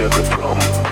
at the.